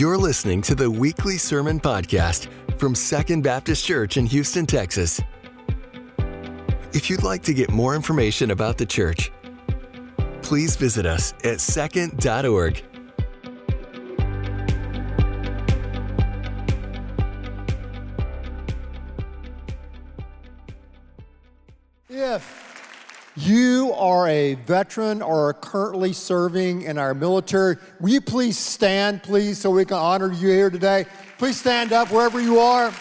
You're listening to the weekly sermon podcast from Second Baptist Church in Houston, Texas. If you'd like to get more information about the church, please visit us at second.org. you are a veteran or are currently serving in our military, will you please stand, please, so we can honor you here today? Please stand up wherever you are.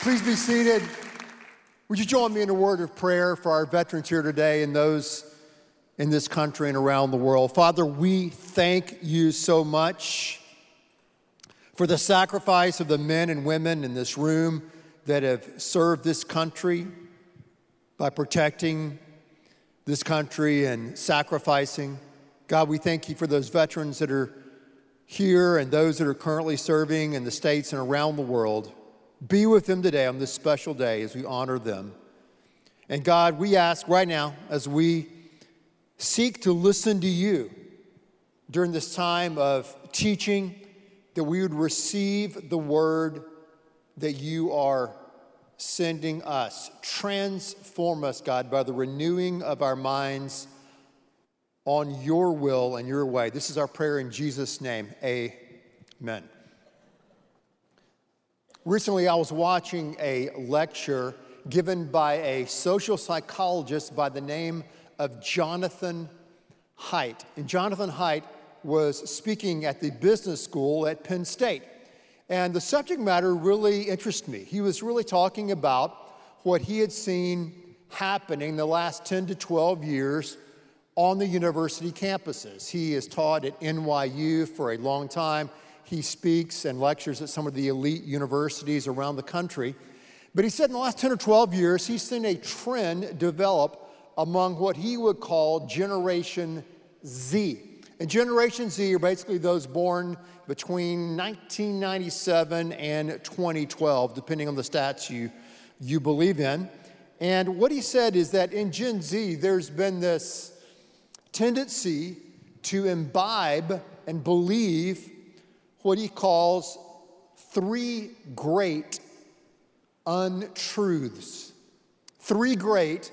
Please be seated. Would you join me in a word of prayer for our veterans here today and those in this country and around the world? Father, we thank you so much for the sacrifice of the men and women in this room that have served this country by protecting this country and sacrificing. God, we thank you for those veterans that are here and those that are currently serving in the states and around the world. Be with them today on this special day as we honor them. And God, we ask right now as we seek to listen to you during this time of teaching that we would receive the word that you are sending us. Transform us, God, by the renewing of our minds on your will and your way. This is our prayer in Jesus' name. Amen. Recently, I was watching a lecture given by a social psychologist by the name of Jonathan Haidt. And Jonathan Haidt was speaking at the business school at Penn State. And the subject matter really interested me. He was really talking about what he had seen happening the last 10 to 12 years on the university campuses. He has taught at NYU for a long time. He speaks and lectures at some of the elite universities around the country. But he said in the last 10 or 12 years, he's seen a trend develop among what he would call Generation Z. And Generation Z are basically those born between 1997 and 2012, depending on the stats you, you believe in. And what he said is that in Gen Z, there's been this tendency to imbibe and believe what he calls three great untruths. Three great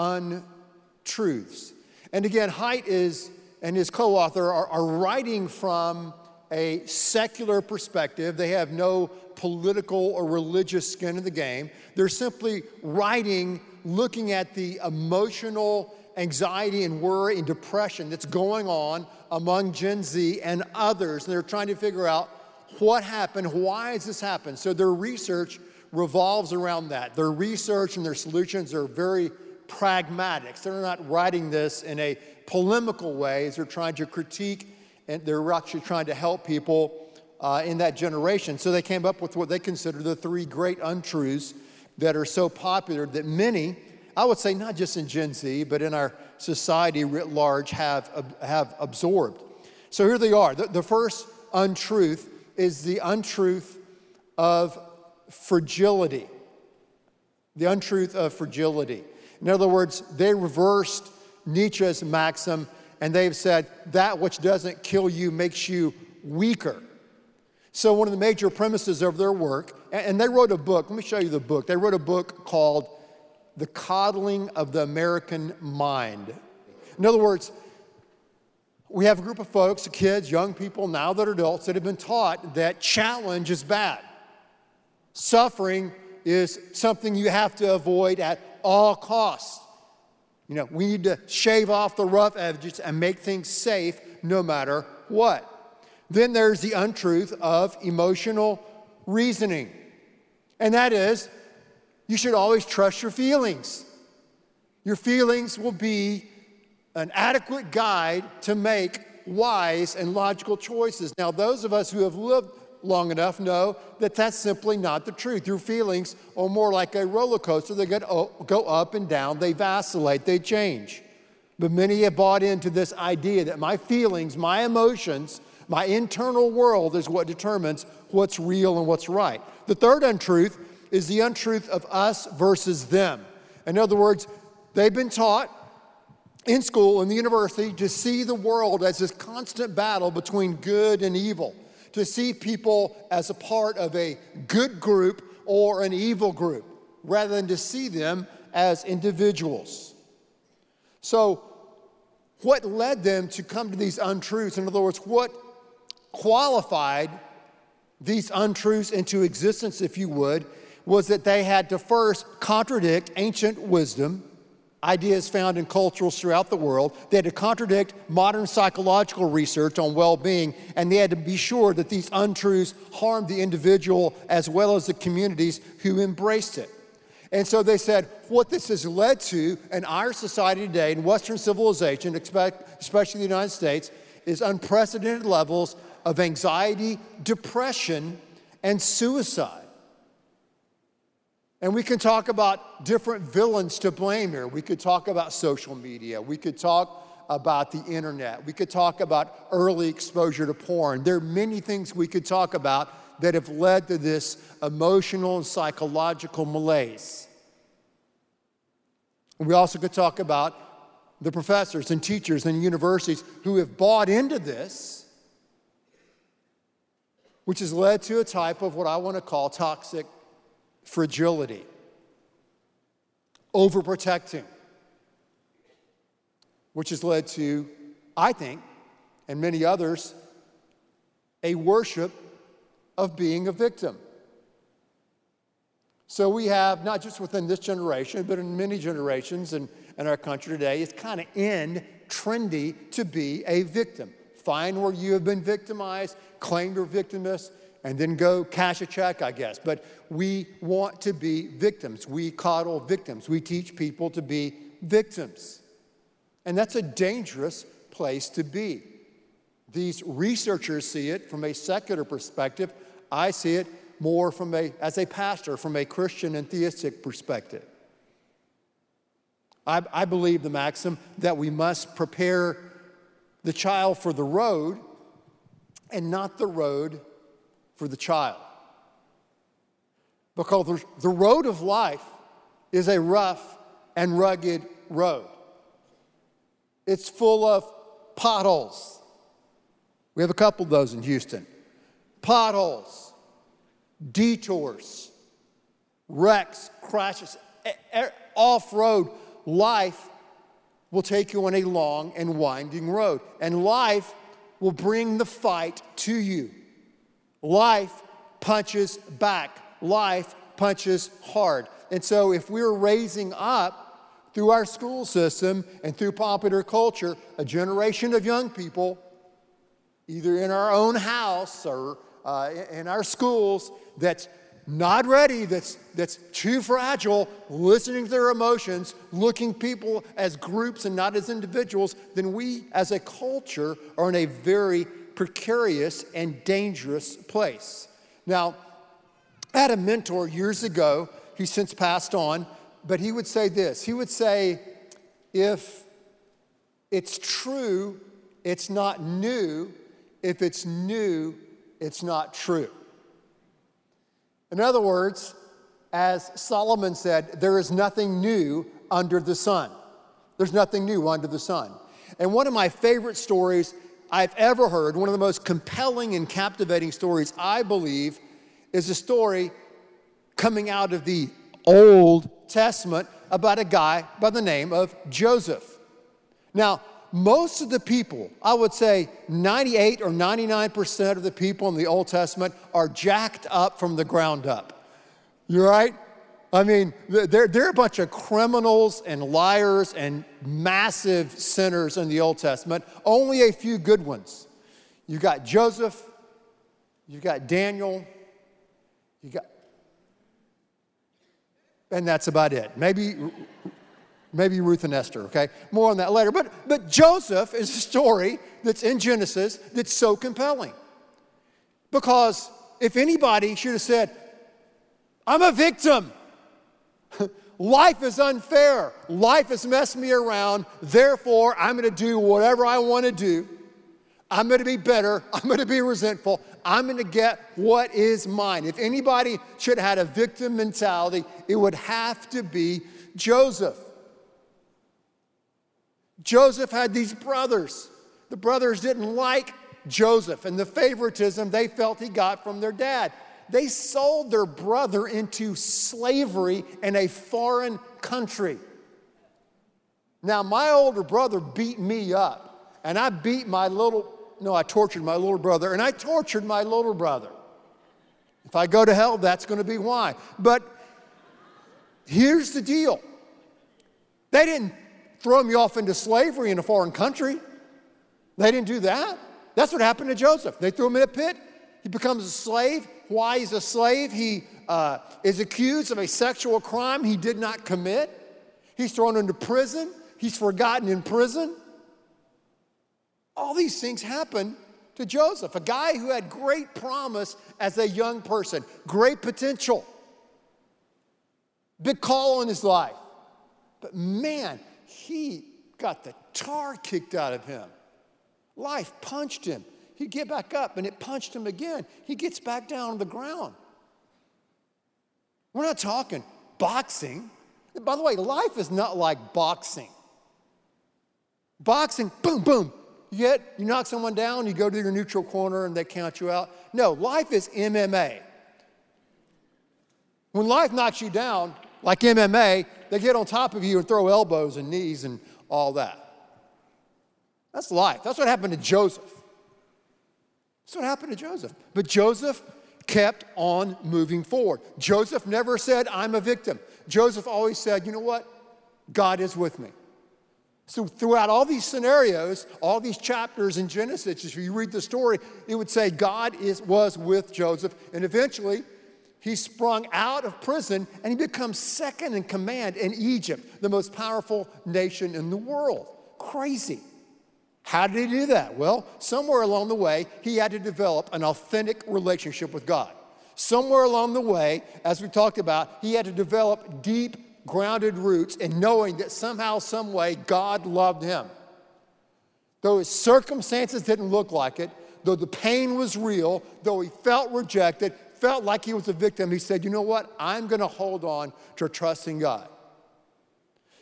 untruths. And again, Haidt is and his co author are, are writing from a secular perspective. They have no political or religious skin in the game. They're simply writing, looking at the emotional anxiety and worry and depression that's going on among Gen Z and others. And they're trying to figure out what happened, why has this happened? So their research revolves around that. Their research and their solutions are very pragmatic. So they're not writing this in a polemical way they're trying to critique and they're actually trying to help people uh, in that generation. So they came up with what they consider the three great untruths that are so popular that many I would say not just in Gen Z, but in our society writ large, have, have absorbed. So here they are. The, the first untruth is the untruth of fragility. The untruth of fragility. In other words, they reversed Nietzsche's maxim and they've said that which doesn't kill you makes you weaker. So, one of the major premises of their work, and they wrote a book, let me show you the book. They wrote a book called the coddling of the American mind. In other words, we have a group of folks, kids, young people, now that are adults, that have been taught that challenge is bad. Suffering is something you have to avoid at all costs. You know, we need to shave off the rough edges and make things safe no matter what. Then there's the untruth of emotional reasoning. And that is you should always trust your feelings. Your feelings will be an adequate guide to make wise and logical choices. Now, those of us who have lived long enough know that that's simply not the truth. Your feelings are more like a roller coaster. They go up and down, they vacillate, they change. But many have bought into this idea that my feelings, my emotions, My internal world is what determines what's real and what's right. The third untruth is the untruth of us versus them. In other words, they've been taught in school, in the university, to see the world as this constant battle between good and evil, to see people as a part of a good group or an evil group, rather than to see them as individuals. So, what led them to come to these untruths? In other words, what qualified these untruths into existence, if you would, was that they had to first contradict ancient wisdom, ideas found in cultures throughout the world. They had to contradict modern psychological research on well being, and they had to be sure that these untruths harmed the individual as well as the communities who embraced it. And so they said, what this has led to in our society today, in Western civilization, especially the United States, is unprecedented levels of anxiety, depression, and suicide. And we can talk about different villains to blame here. We could talk about social media. We could talk about the internet. We could talk about early exposure to porn. There are many things we could talk about that have led to this emotional and psychological malaise. We also could talk about the professors and teachers and universities who have bought into this, which has led to a type of what I want to call toxic fragility, overprotecting, which has led to, I think, and many others, a worship of being a victim. So we have, not just within this generation, but in many generations in, in our country today, it's kind of in trendy to be a victim. Find where you have been victimized, claim your victimness, and then go cash a check, I guess. But we want to be victims. We coddle victims. We teach people to be victims. And that's a dangerous place to be. These researchers see it from a secular perspective. I see it more from a, as a pastor, from a Christian and theistic perspective. I, I believe the maxim that we must prepare the child for the road and not the road for the child. Because the road of life is a rough and rugged road. It's full of potholes. We have a couple of those in Houston. Potholes, detours, wrecks, crashes, off road. Life will take you on a long and winding road, and life will bring the fight to you. Life punches back, life punches hard. And so, if we're raising up through our school system and through popular culture a generation of young people, either in our own house or uh, in our schools, that's not ready, that's, that's too fragile, listening to their emotions, looking people as groups and not as individuals, then we as a culture are in a very precarious and dangerous place. Now, I had a mentor years ago who's since passed on, but he would say this he would say, if it's true, it's not new. If it's new, it's not true. In other words, as Solomon said, there is nothing new under the sun. There's nothing new under the sun. And one of my favorite stories I've ever heard, one of the most compelling and captivating stories, I believe, is a story coming out of the Old Testament about a guy by the name of Joseph. Now, most of the people, I would say 98 or 99% of the people in the Old Testament are jacked up from the ground up. You're right? I mean, they're, they're a bunch of criminals and liars and massive sinners in the Old Testament, only a few good ones. You got Joseph, you got Daniel, you got, and that's about it. Maybe, maybe Ruth and Esther, okay? More on that later. But, but Joseph is a story that's in Genesis that's so compelling. Because if anybody should have said, I'm a victim, Life is unfair. Life has messed me around. Therefore, I'm going to do whatever I want to do. I'm going to be bitter. I'm going to be resentful. I'm going to get what is mine. If anybody should have had a victim mentality, it would have to be Joseph. Joseph had these brothers. The brothers didn't like Joseph and the favoritism they felt he got from their dad. They sold their brother into slavery in a foreign country. Now, my older brother beat me up, and I beat my little, no, I tortured my little brother, and I tortured my little brother. If I go to hell, that's going to be why. But here's the deal they didn't throw me off into slavery in a foreign country. They didn't do that. That's what happened to Joseph. They threw him in a pit. He becomes a slave. Why he's a slave? He uh, is accused of a sexual crime he did not commit. He's thrown into prison. He's forgotten in prison. All these things happen to Joseph, a guy who had great promise as a young person, great potential, big call on his life. But man, he got the tar kicked out of him. Life punched him. He'd get back up and it punched him again. He gets back down on the ground. We're not talking boxing. By the way, life is not like boxing. Boxing, boom, boom. You get, you knock someone down, you go to your neutral corner and they count you out. No, life is MMA. When life knocks you down, like MMA, they get on top of you and throw elbows and knees and all that. That's life. That's what happened to Joseph. That's what happened to Joseph. But Joseph kept on moving forward. Joseph never said, I'm a victim. Joseph always said, you know what? God is with me. So, throughout all these scenarios, all these chapters in Genesis, if you read the story, it would say God is, was with Joseph. And eventually, he sprung out of prison and he becomes second in command in Egypt, the most powerful nation in the world. Crazy. How did he do that? Well, somewhere along the way, he had to develop an authentic relationship with God. Somewhere along the way, as we talked about, he had to develop deep grounded roots in knowing that somehow, some way, God loved him. Though his circumstances didn't look like it, though the pain was real, though he felt rejected, felt like he was a victim, he said, You know what? I'm going to hold on to trusting God.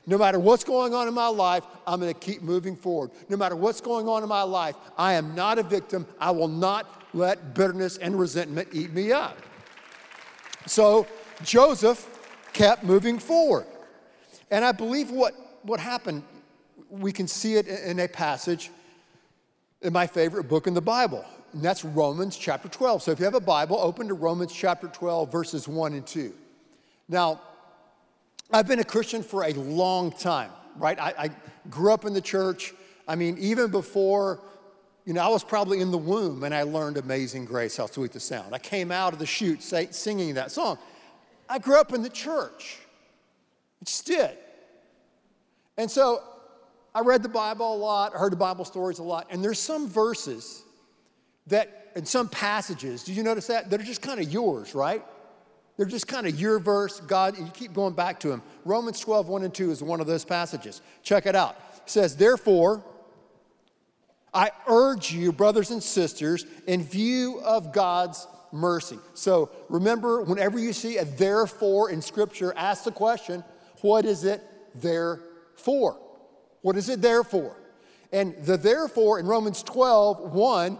No matter what's going on in my life, I'm going to keep moving forward. No matter what's going on in my life, I am not a victim. I will not let bitterness and resentment eat me up. So Joseph kept moving forward. And I believe what, what happened, we can see it in a passage in my favorite book in the Bible, and that's Romans chapter 12. So if you have a Bible, open to Romans chapter 12, verses 1 and 2. Now, I've been a Christian for a long time, right? I, I grew up in the church. I mean, even before, you know, I was probably in the womb and I learned Amazing Grace, how sweet the sound. I came out of the chute say, singing that song. I grew up in the church. I just did. And so I read the Bible a lot, I heard the Bible stories a lot, and there's some verses that, in some passages, did you notice that? That are just kind of yours, right? They're just kind of your verse, God, and you keep going back to them. Romans 12, 1 and 2 is one of those passages. Check it out. It says, Therefore, I urge you, brothers and sisters, in view of God's mercy. So remember, whenever you see a therefore in Scripture, ask the question, what is it there for? What is it there for? And the therefore in Romans 12, 1,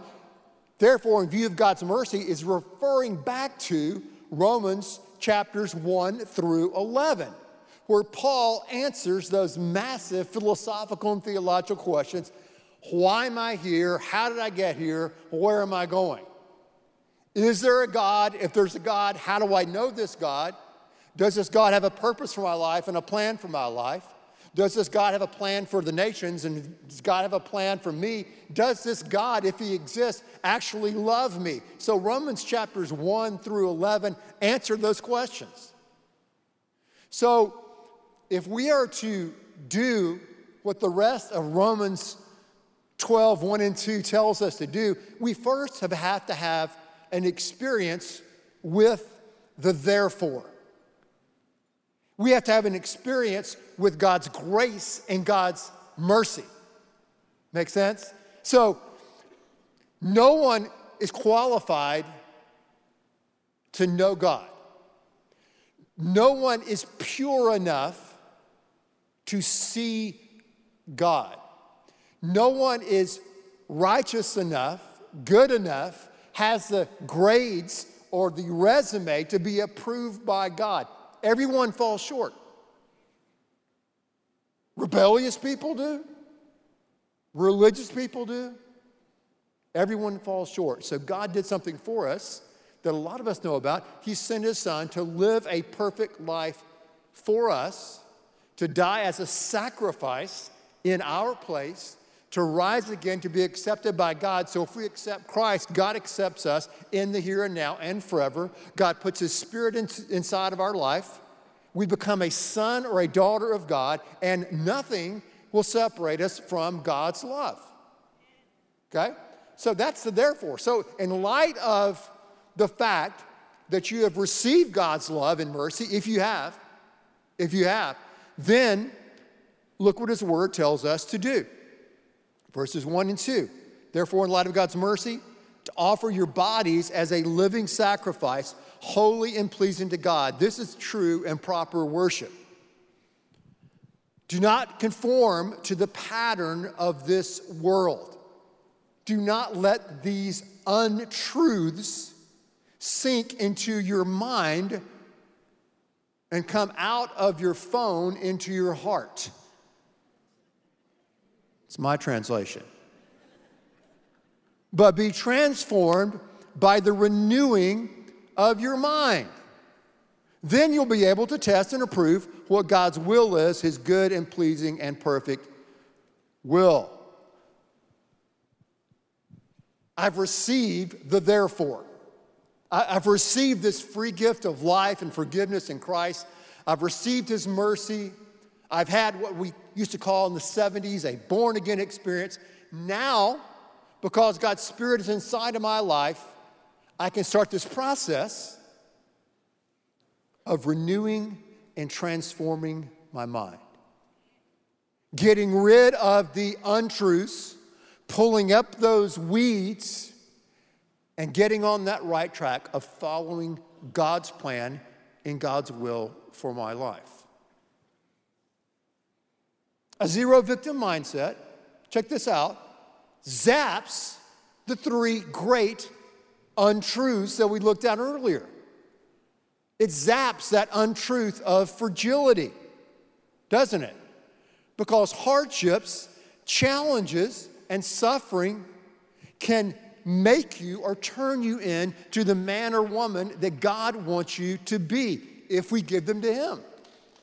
therefore, in view of God's mercy, is referring back to Romans chapters 1 through 11, where Paul answers those massive philosophical and theological questions why am I here? How did I get here? Where am I going? Is there a God? If there's a God, how do I know this God? Does this God have a purpose for my life and a plan for my life? Does this God have a plan for the nations and does God have a plan for me? Does this God, if He exists, actually love me? So, Romans chapters 1 through 11 answer those questions. So, if we are to do what the rest of Romans 12, 1 and 2 tells us to do, we first have, have to have an experience with the therefore. We have to have an experience with God's grace and God's mercy. Make sense? So, No one is qualified to know God. No one is pure enough to see God. No one is righteous enough, good enough, has the grades or the resume to be approved by God. Everyone falls short. Rebellious people do, religious people do. Everyone falls short. So God did something for us that a lot of us know about. He sent his son to live a perfect life for us, to die as a sacrifice in our place, to rise again, to be accepted by God. So if we accept Christ, God accepts us in the here and now and forever. God puts his spirit in, inside of our life. We become a son or a daughter of God, and nothing will separate us from God's love. Okay? So that's the therefore. So, in light of the fact that you have received God's love and mercy, if you have, if you have, then look what his word tells us to do. Verses 1 and 2. Therefore, in light of God's mercy, to offer your bodies as a living sacrifice, holy and pleasing to God. This is true and proper worship. Do not conform to the pattern of this world. Do not let these untruths sink into your mind and come out of your phone into your heart. It's my translation. But be transformed by the renewing of your mind. Then you'll be able to test and approve what God's will is, his good and pleasing and perfect will. I've received the therefore. I've received this free gift of life and forgiveness in Christ. I've received His mercy. I've had what we used to call in the 70s a born again experience. Now, because God's Spirit is inside of my life, I can start this process of renewing and transforming my mind. Getting rid of the untruths, pulling up those weeds and getting on that right track of following God's plan and God's will for my life. A zero victim mindset, check this out, zaps the three great untruths that we looked at earlier. It zaps that untruth of fragility, doesn't it? Because hardships, challenges, and suffering can make you or turn you in to the man or woman that God wants you to be if we give them to Him.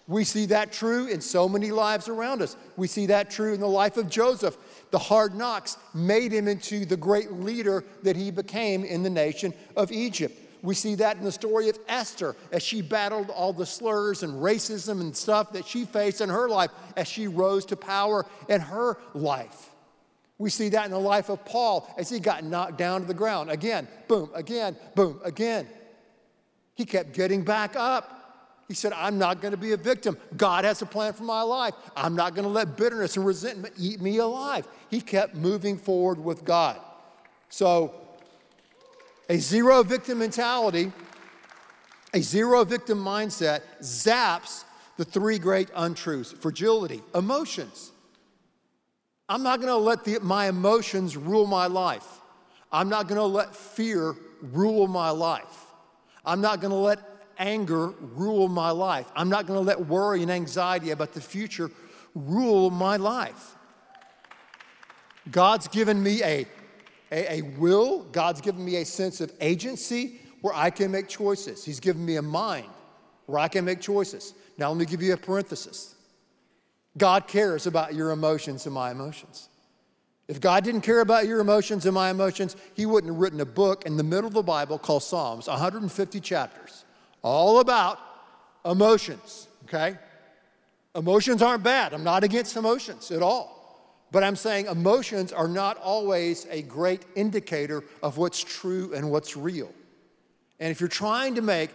We see that true in so many lives around us. We see that true in the life of Joseph. The hard knocks made him into the great leader that he became in the nation of Egypt. We see that in the story of Esther as she battled all the slurs and racism and stuff that she faced in her life as she rose to power in her life. We see that in the life of Paul as he got knocked down to the ground. Again, boom, again, boom, again. He kept getting back up. He said, I'm not going to be a victim. God has a plan for my life. I'm not going to let bitterness and resentment eat me alive. He kept moving forward with God. So, a zero victim mentality, a zero victim mindset zaps the three great untruths fragility, emotions. I'm not going to let the, my emotions rule my life. I'm not going to let fear rule my life. I'm not going to let anger rule my life. I'm not going to let worry and anxiety about the future rule my life. God's given me a, a, a, will, God's given me a sense of agency where I can make choices. He's given me a mind where I can make choices. Now, let me give you a parenthesis. God cares about your emotions and my emotions. If God didn't care about your emotions and my emotions, He wouldn't have written a book in the middle of the Bible called Psalms, 150 chapters, all about emotions, okay? Emotions aren't bad. I'm not against emotions at all. But I'm saying emotions are not always a great indicator of what's true and what's real. And if you're trying to make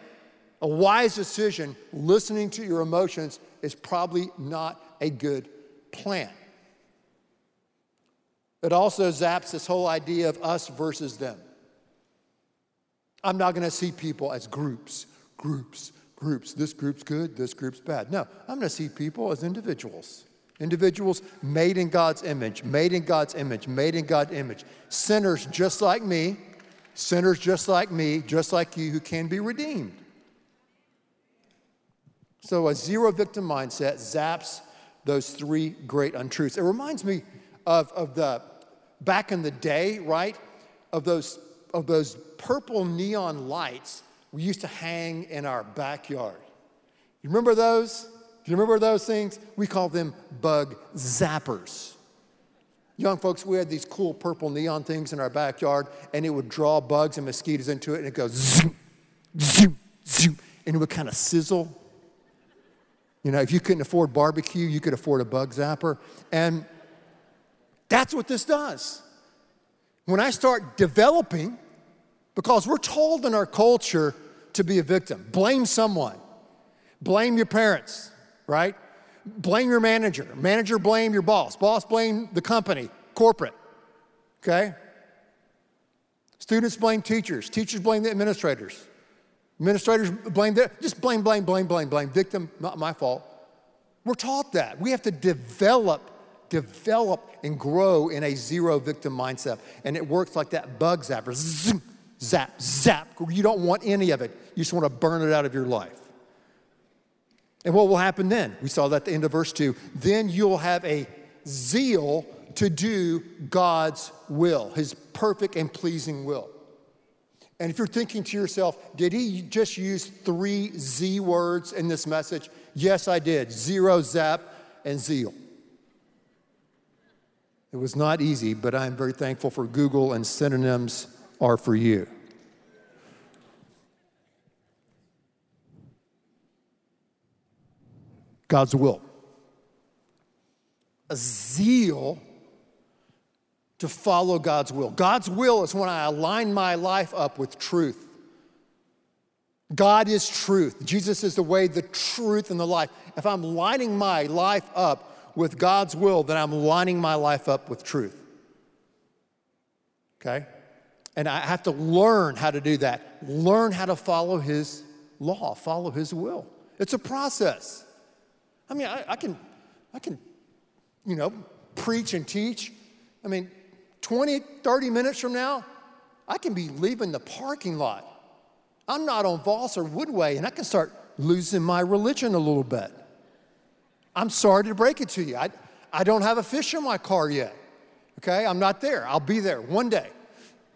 a wise decision, listening to your emotions, is probably not a good plan. It also zaps this whole idea of us versus them. I'm not going to see people as groups, groups, groups. This group's good, this group's bad. No, I'm going to see people as individuals. Individuals made in God's image, made in God's image, made in God's image. Sinners just like me, sinners just like me, just like you, who can be redeemed. So a zero victim mindset zaps those three great untruths. It reminds me of, of the back in the day, right? Of those, of those purple neon lights we used to hang in our backyard. You remember those? Do you remember those things? We called them bug zappers. Young folks, we had these cool purple neon things in our backyard, and it would draw bugs and mosquitoes into it, and it goes zoom, zoom, zoom, and it would kind of sizzle. You know, if you couldn't afford barbecue, you could afford a bug zapper. And that's what this does. When I start developing, because we're told in our culture to be a victim, blame someone, blame your parents, right? Blame your manager. Manager, blame your boss. Boss, blame the company, corporate, okay? Students blame teachers. Teachers blame the administrators. Administrators blame their, just blame, blame, blame, blame, blame. Victim, not my fault. We're taught that. We have to develop, develop and grow in a zero victim mindset. And it works like that bug zapper. Zap, zap. You don't want any of it. You just want to burn it out of your life. And what will happen then? We saw that at the end of verse 2. Then you'll have a zeal to do God's will, his perfect and pleasing will. And if you're thinking to yourself, did he just use three Z words in this message? Yes, I did zero, zap, and zeal. It was not easy, but I'm very thankful for Google and synonyms are for you. God's will. A zeal to follow God's will. God's will is when I align my life up with truth. God is truth. Jesus is the way, the truth, and the life. If I'm lining my life up with God's will, then I'm lining my life up with truth. Okay? And I have to learn how to do that. Learn how to follow His law, follow His will. It's a process. I mean, I, I can, I can, you know, preach and teach. I mean, 20, 30 minutes from now, I can be leaving the parking lot. I'm not on Voss or Woodway, and I can start losing my religion a little bit. I'm sorry to break it to you. I, I don't have a fish in my car yet. Okay? I'm not there. I'll be there one day.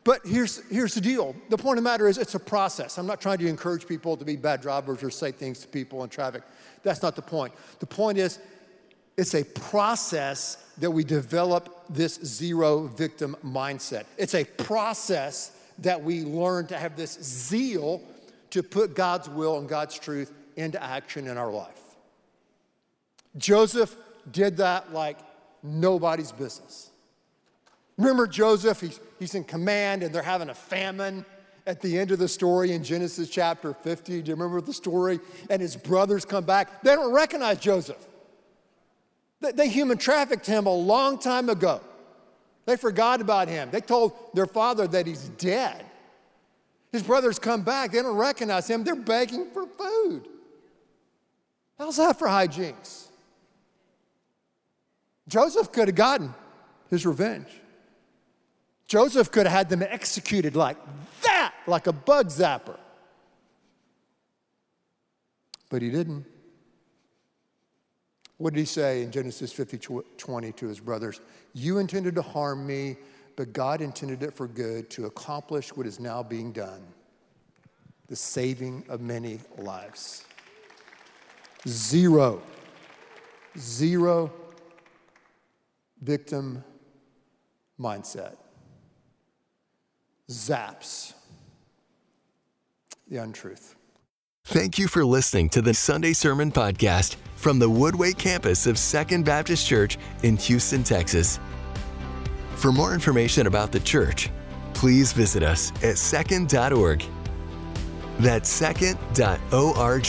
But here's, here's the deal. The point of the matter is it's a process. I'm not trying to encourage people to be bad drivers or say things to people in traffic. That's not the point. The point is it's a process that we develop this zero victim mindset. It's a process that we learn to have this zeal to put God's will and God's truth into action in our life. Joseph did that like nobody's business. Remember Joseph? He's, he's in command and they're having a famine at the end of the story in Genesis chapter 50. Do you remember the story? And his brothers come back. They don't recognize Joseph. They they human trafficked him a long time ago. They forgot about him. They told their father that he's dead. His brothers come back. They don't recognize him. They're begging for food. How's that for hijinks? Joseph could have gotten his revenge. Joseph could have had them executed like that, like a bug zapper. But he didn't. What did he say in Genesis 50 20 to his brothers? You intended to harm me, but God intended it for good to accomplish what is now being done the saving of many lives. Zero, zero victim mindset zaps the untruth. Thank you for listening to the Sunday Sermon Podcast from the Woodway campus of Second Baptist Church in Houston, Texas. For more information about the church, please visit us at second.org. That's second.org.